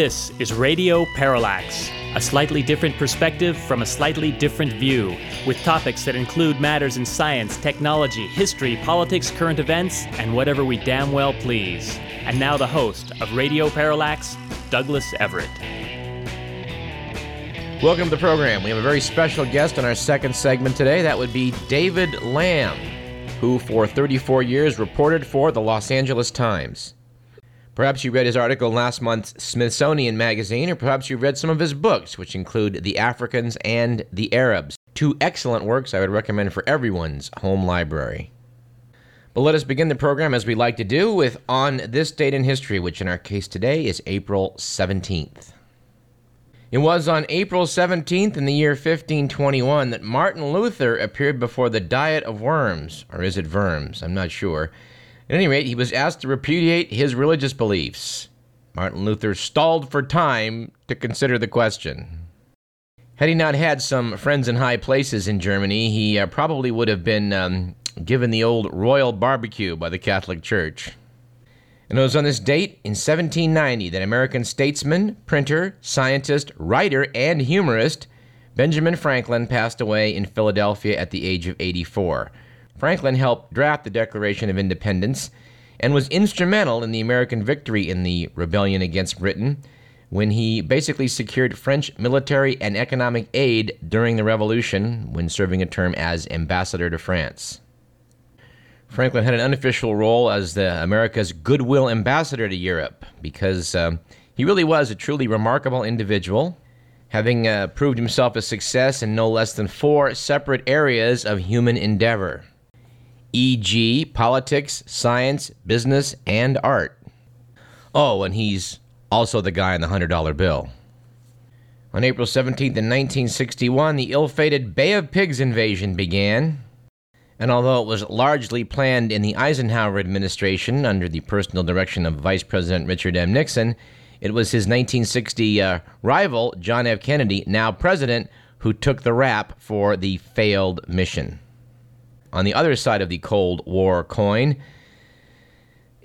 This is Radio Parallax, a slightly different perspective from a slightly different view, with topics that include matters in science, technology, history, politics, current events, and whatever we damn well please. And now the host of Radio Parallax, Douglas Everett. Welcome to the program. We have a very special guest in our second segment today. That would be David Lamb, who for 34 years reported for the Los Angeles Times. Perhaps you read his article in last month's Smithsonian Magazine, or perhaps you read some of his books, which include The Africans and The Arabs. Two excellent works I would recommend for everyone's home library. But let us begin the program as we like to do with On This Date in History, which in our case today is April 17th. It was on April 17th in the year 1521 that Martin Luther appeared before the Diet of Worms, or is it Worms? I'm not sure at any rate, he was asked to repudiate his religious beliefs. Martin Luther stalled for time to consider the question. Had he not had some friends in high places in Germany, he uh, probably would have been um, given the old royal barbecue by the Catholic Church. And it was on this date in 1790 that American statesman, printer, scientist, writer, and humorist Benjamin Franklin passed away in Philadelphia at the age of 84. Franklin helped draft the Declaration of Independence and was instrumental in the American victory in the rebellion against Britain when he basically secured French military and economic aid during the Revolution when serving a term as ambassador to France. Franklin had an unofficial role as the America's goodwill ambassador to Europe because uh, he really was a truly remarkable individual, having uh, proved himself a success in no less than four separate areas of human endeavor e.g., politics, science, business, and art. Oh, and he's also the guy on the $100 bill. On April 17th, in 1961, the ill fated Bay of Pigs invasion began. And although it was largely planned in the Eisenhower administration under the personal direction of Vice President Richard M. Nixon, it was his 1960 uh, rival, John F. Kennedy, now president, who took the rap for the failed mission on the other side of the Cold War coin.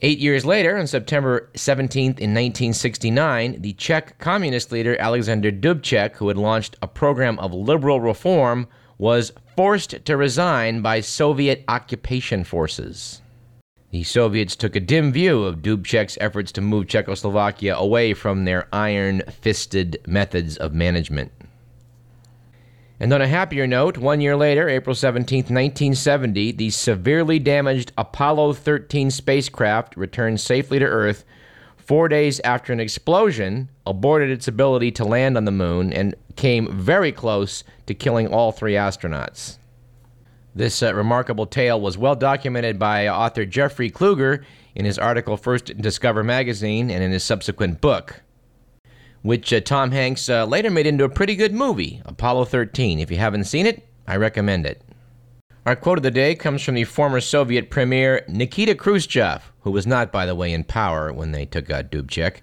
Eight years later, on September 17th in 1969, the Czech communist leader Alexander Dubček, who had launched a program of liberal reform, was forced to resign by Soviet occupation forces. The Soviets took a dim view of Dubček's efforts to move Czechoslovakia away from their iron fisted methods of management. And on a happier note, one year later, April 17, 1970, the severely damaged Apollo 13 spacecraft returned safely to Earth four days after an explosion aborted its ability to land on the moon and came very close to killing all three astronauts. This uh, remarkable tale was well documented by author Jeffrey Kluger in his article First Discover magazine and in his subsequent book which uh, Tom Hanks uh, later made into a pretty good movie, Apollo 13. If you haven't seen it, I recommend it. Our quote of the day comes from the former Soviet premier Nikita Khrushchev, who was not, by the way, in power when they took out Dubček,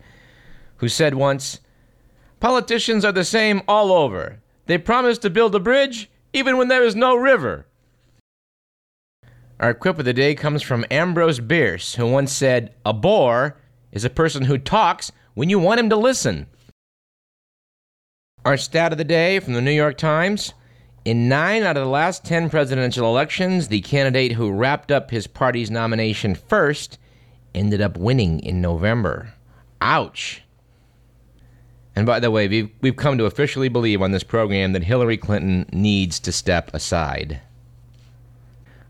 who said once, Politicians are the same all over. They promise to build a bridge even when there is no river. Our quip of the day comes from Ambrose Bierce, who once said, A bore is a person who talks when you want him to listen. Our stat of the day from the New York Times. In nine out of the last 10 presidential elections, the candidate who wrapped up his party's nomination first ended up winning in November. Ouch. And by the way, we've, we've come to officially believe on this program that Hillary Clinton needs to step aside.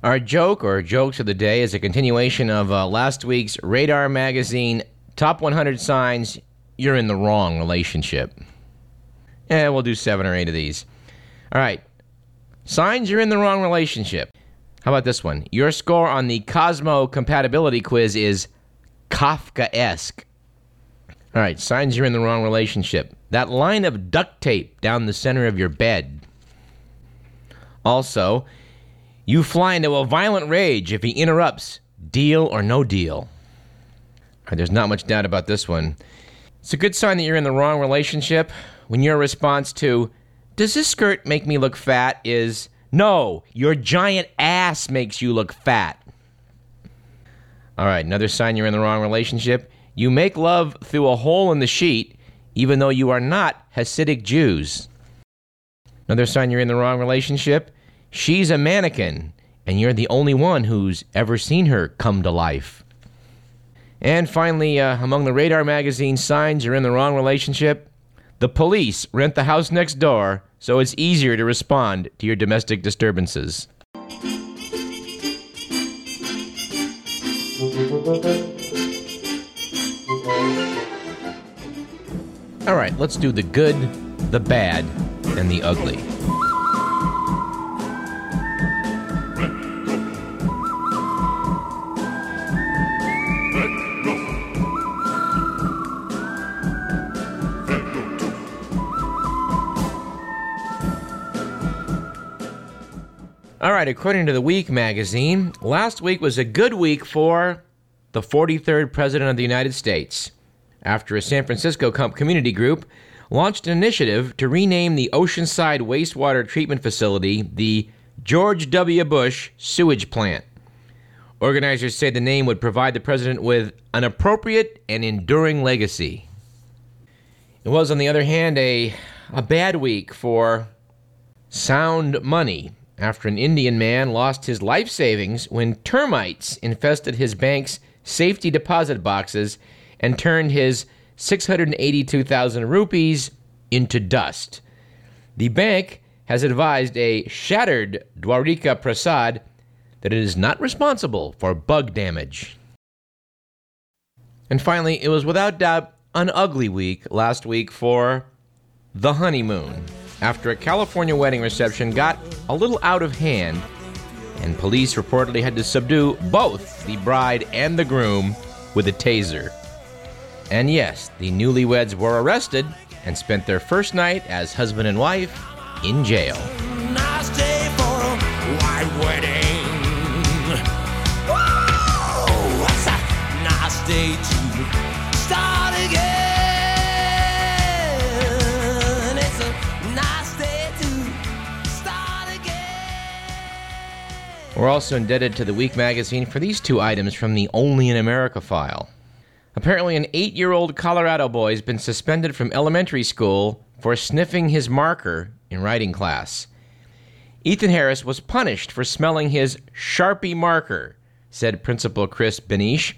Our joke or jokes of the day is a continuation of uh, last week's Radar Magazine Top 100 Signs You're in the Wrong Relationship. Eh, we'll do seven or eight of these. All right. Signs you're in the wrong relationship. How about this one? Your score on the Cosmo compatibility quiz is Kafka esque. All right, signs you're in the wrong relationship. That line of duct tape down the center of your bed. Also, you fly into a violent rage if he interrupts. Deal or no deal. There's not much doubt about this one. It's a good sign that you're in the wrong relationship when your response to, Does this skirt make me look fat? is, No, your giant ass makes you look fat. All right, another sign you're in the wrong relationship. You make love through a hole in the sheet, even though you are not Hasidic Jews. Another sign you're in the wrong relationship she's a mannequin, and you're the only one who's ever seen her come to life. And finally, uh, among the Radar magazine signs you're in the wrong relationship, the police rent the house next door so it's easier to respond to your domestic disturbances. All right, let's do the good, the bad, and the ugly. All right, according to the Week magazine, last week was a good week for the 43rd President of the United States after a San Francisco community group launched an initiative to rename the Oceanside Wastewater Treatment Facility the George W. Bush Sewage Plant. Organizers say the name would provide the president with an appropriate and enduring legacy. It was, on the other hand, a, a bad week for sound money after an Indian man lost his life savings when termites infested his bank's safety deposit boxes and turned his 682,000 rupees into dust. The bank has advised a shattered Dwarika Prasad that it is not responsible for bug damage. And finally, it was without doubt an ugly week last week for the honeymoon after a California wedding reception got a little out of hand, and police reportedly had to subdue both the bride and the groom with a taser. And yes, the newlyweds were arrested and spent their first night as husband and wife in jail. Nice We're also indebted to the Week magazine for these two items from the Only in America file. Apparently, an eight year old Colorado boy has been suspended from elementary school for sniffing his marker in writing class. Ethan Harris was punished for smelling his Sharpie marker, said Principal Chris Benish,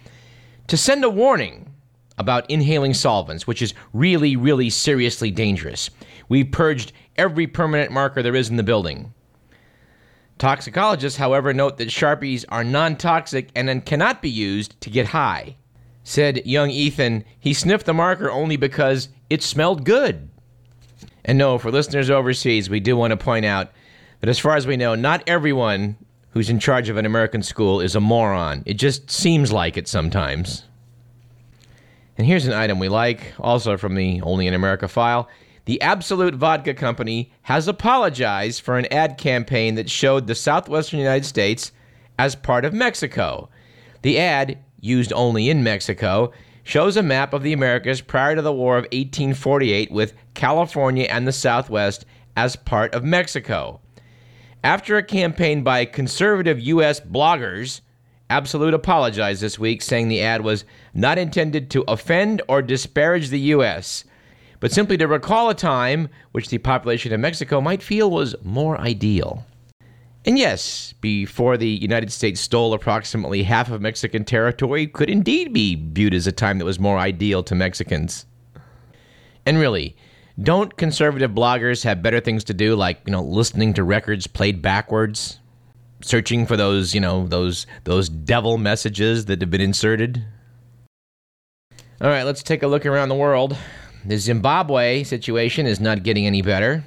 to send a warning about inhaling solvents, which is really, really seriously dangerous. We purged every permanent marker there is in the building. Toxicologists, however, note that Sharpies are non toxic and then cannot be used to get high. Said young Ethan, he sniffed the marker only because it smelled good. And no, for listeners overseas, we do want to point out that as far as we know, not everyone who's in charge of an American school is a moron. It just seems like it sometimes. And here's an item we like, also from the Only in America file the Absolut Vodka Company has apologized for an ad campaign that showed the southwestern United States as part of Mexico. The ad, used only in Mexico, shows a map of the Americas prior to the War of 1848 with California and the Southwest as part of Mexico. After a campaign by conservative U.S. bloggers, Absolut apologized this week, saying the ad was not intended to offend or disparage the U.S but simply to recall a time which the population of Mexico might feel was more ideal. And yes, before the United States stole approximately half of Mexican territory, could indeed be viewed as a time that was more ideal to Mexicans. And really, don't conservative bloggers have better things to do, like you know, listening to records played backwards, searching for those you know those those devil messages that have been inserted? All right, let's take a look around the world. The Zimbabwe situation is not getting any better.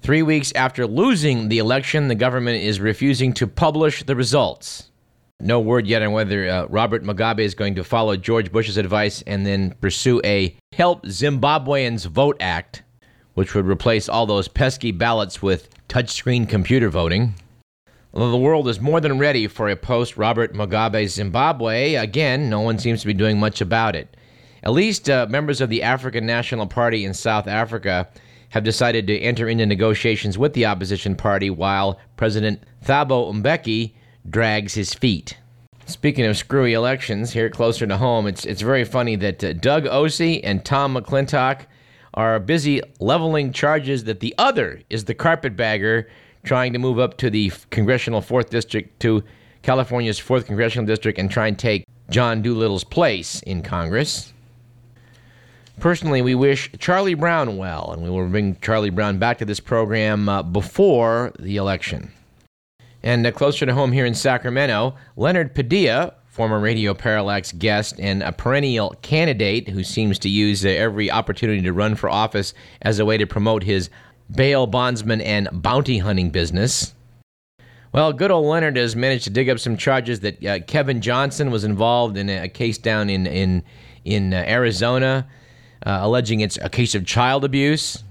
Three weeks after losing the election, the government is refusing to publish the results. No word yet on whether uh, Robert Mugabe is going to follow George Bush's advice and then pursue a Help Zimbabweans Vote Act, which would replace all those pesky ballots with touchscreen computer voting. Although the world is more than ready for a post Robert Mugabe Zimbabwe, again, no one seems to be doing much about it. At least uh, members of the African National Party in South Africa have decided to enter into negotiations with the opposition party while President Thabo Mbeki drags his feet. Speaking of screwy elections, here closer to home, it's, it's very funny that uh, Doug Ose and Tom McClintock are busy leveling charges that the other is the carpetbagger trying to move up to the congressional 4th District to California's 4th Congressional District and try and take John Doolittle's place in Congress. Personally, we wish Charlie Brown well, and we will bring Charlie Brown back to this program uh, before the election. And uh, closer to home here in Sacramento, Leonard Padilla, former Radio Parallax guest and a perennial candidate who seems to use uh, every opportunity to run for office as a way to promote his bail bondsman and bounty hunting business. Well, good old Leonard has managed to dig up some charges that uh, Kevin Johnson was involved in a case down in in in uh, Arizona, uh, alleging it's a case of child abuse.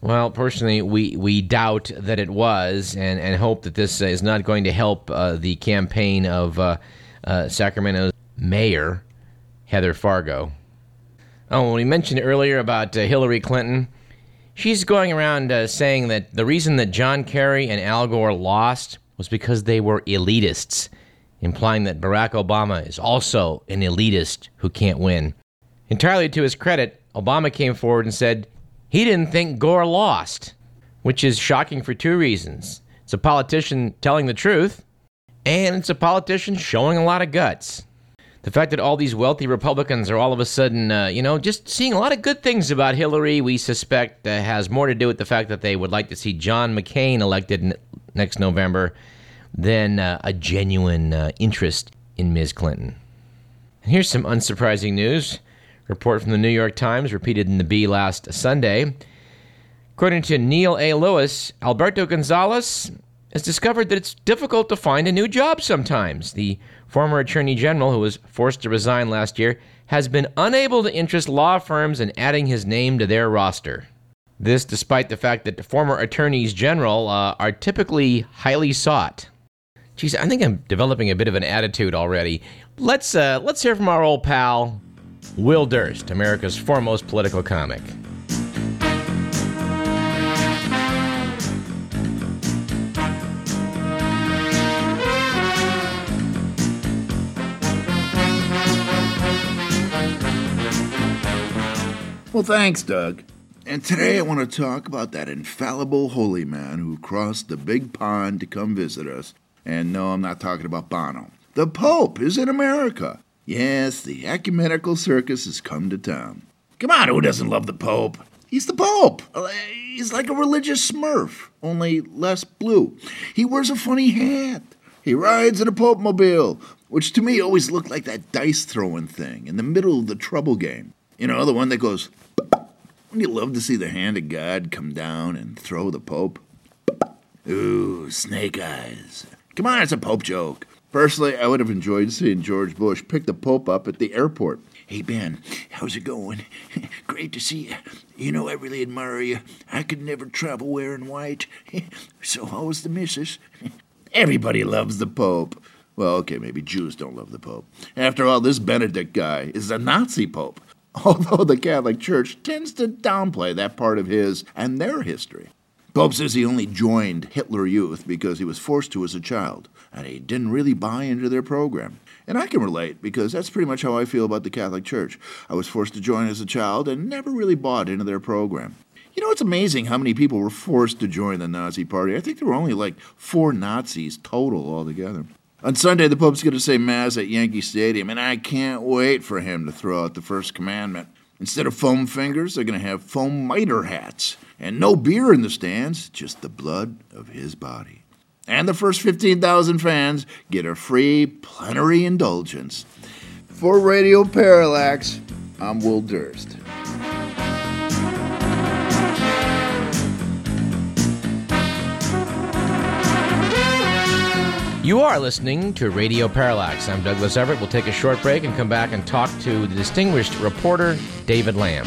Well, personally, we, we doubt that it was, and, and hope that this is not going to help uh, the campaign of uh, uh, Sacramento's mayor, Heather Fargo. Oh, we mentioned earlier about uh, Hillary Clinton. She's going around uh, saying that the reason that John Kerry and Al Gore lost was because they were elitists, implying that Barack Obama is also an elitist who can't win. Entirely to his credit, Obama came forward and said he didn't think Gore lost, which is shocking for two reasons. It's a politician telling the truth, and it's a politician showing a lot of guts. The fact that all these wealthy Republicans are all of a sudden, uh, you know, just seeing a lot of good things about Hillary, we suspect uh, has more to do with the fact that they would like to see John McCain elected n- next November than uh, a genuine uh, interest in Ms. Clinton. And here's some unsurprising news. Report from the New York Times, repeated in the Bee last Sunday. According to Neil A. Lewis, Alberto Gonzales has discovered that it's difficult to find a new job sometimes. The former Attorney General, who was forced to resign last year, has been unable to interest law firms in adding his name to their roster. This despite the fact that former attorneys general uh, are typically highly sought. Geez, I think I'm developing a bit of an attitude already. Let's uh, let's hear from our old pal Will Durst, America's foremost political comic. Well, thanks, Doug. And today I want to talk about that infallible holy man who crossed the big pond to come visit us. And no, I'm not talking about Bono. The Pope is in America. Yes, the ecumenical circus has come to town. Come on, who doesn't love the Pope? He's the Pope. Uh, he's like a religious smurf, only less blue. He wears a funny hat. He rides in a Pope mobile, which to me always looked like that dice throwing thing in the middle of the trouble game. You know, the one that goes. Wouldn't you love to see the hand of God come down and throw the Pope? Ooh, snake eyes. Come on, it's a Pope joke. Personally, I would have enjoyed seeing George Bush pick the Pope up at the airport. Hey, Ben, how's it going? Great to see you. You know, I really admire you. I could never travel wearing white. so, how was the missus? Everybody loves the Pope. Well, okay, maybe Jews don't love the Pope. After all, this Benedict guy is a Nazi Pope, although the Catholic Church tends to downplay that part of his and their history. Pope says he only joined Hitler Youth because he was forced to as a child and he didn't really buy into their program. And I can relate because that's pretty much how I feel about the Catholic Church. I was forced to join as a child and never really bought into their program. You know, it's amazing how many people were forced to join the Nazi Party. I think there were only like four Nazis total altogether. On Sunday, the Pope's going to say Mass at Yankee Stadium, and I can't wait for him to throw out the first commandment. Instead of foam fingers, they're going to have foam mitre hats. And no beer in the stands, just the blood of his body and the first 15,000 fans get a free plenary indulgence. For Radio Parallax, I'm Will Durst. You are listening to Radio Parallax. I'm Douglas Everett. We'll take a short break and come back and talk to the distinguished reporter, David Lamb.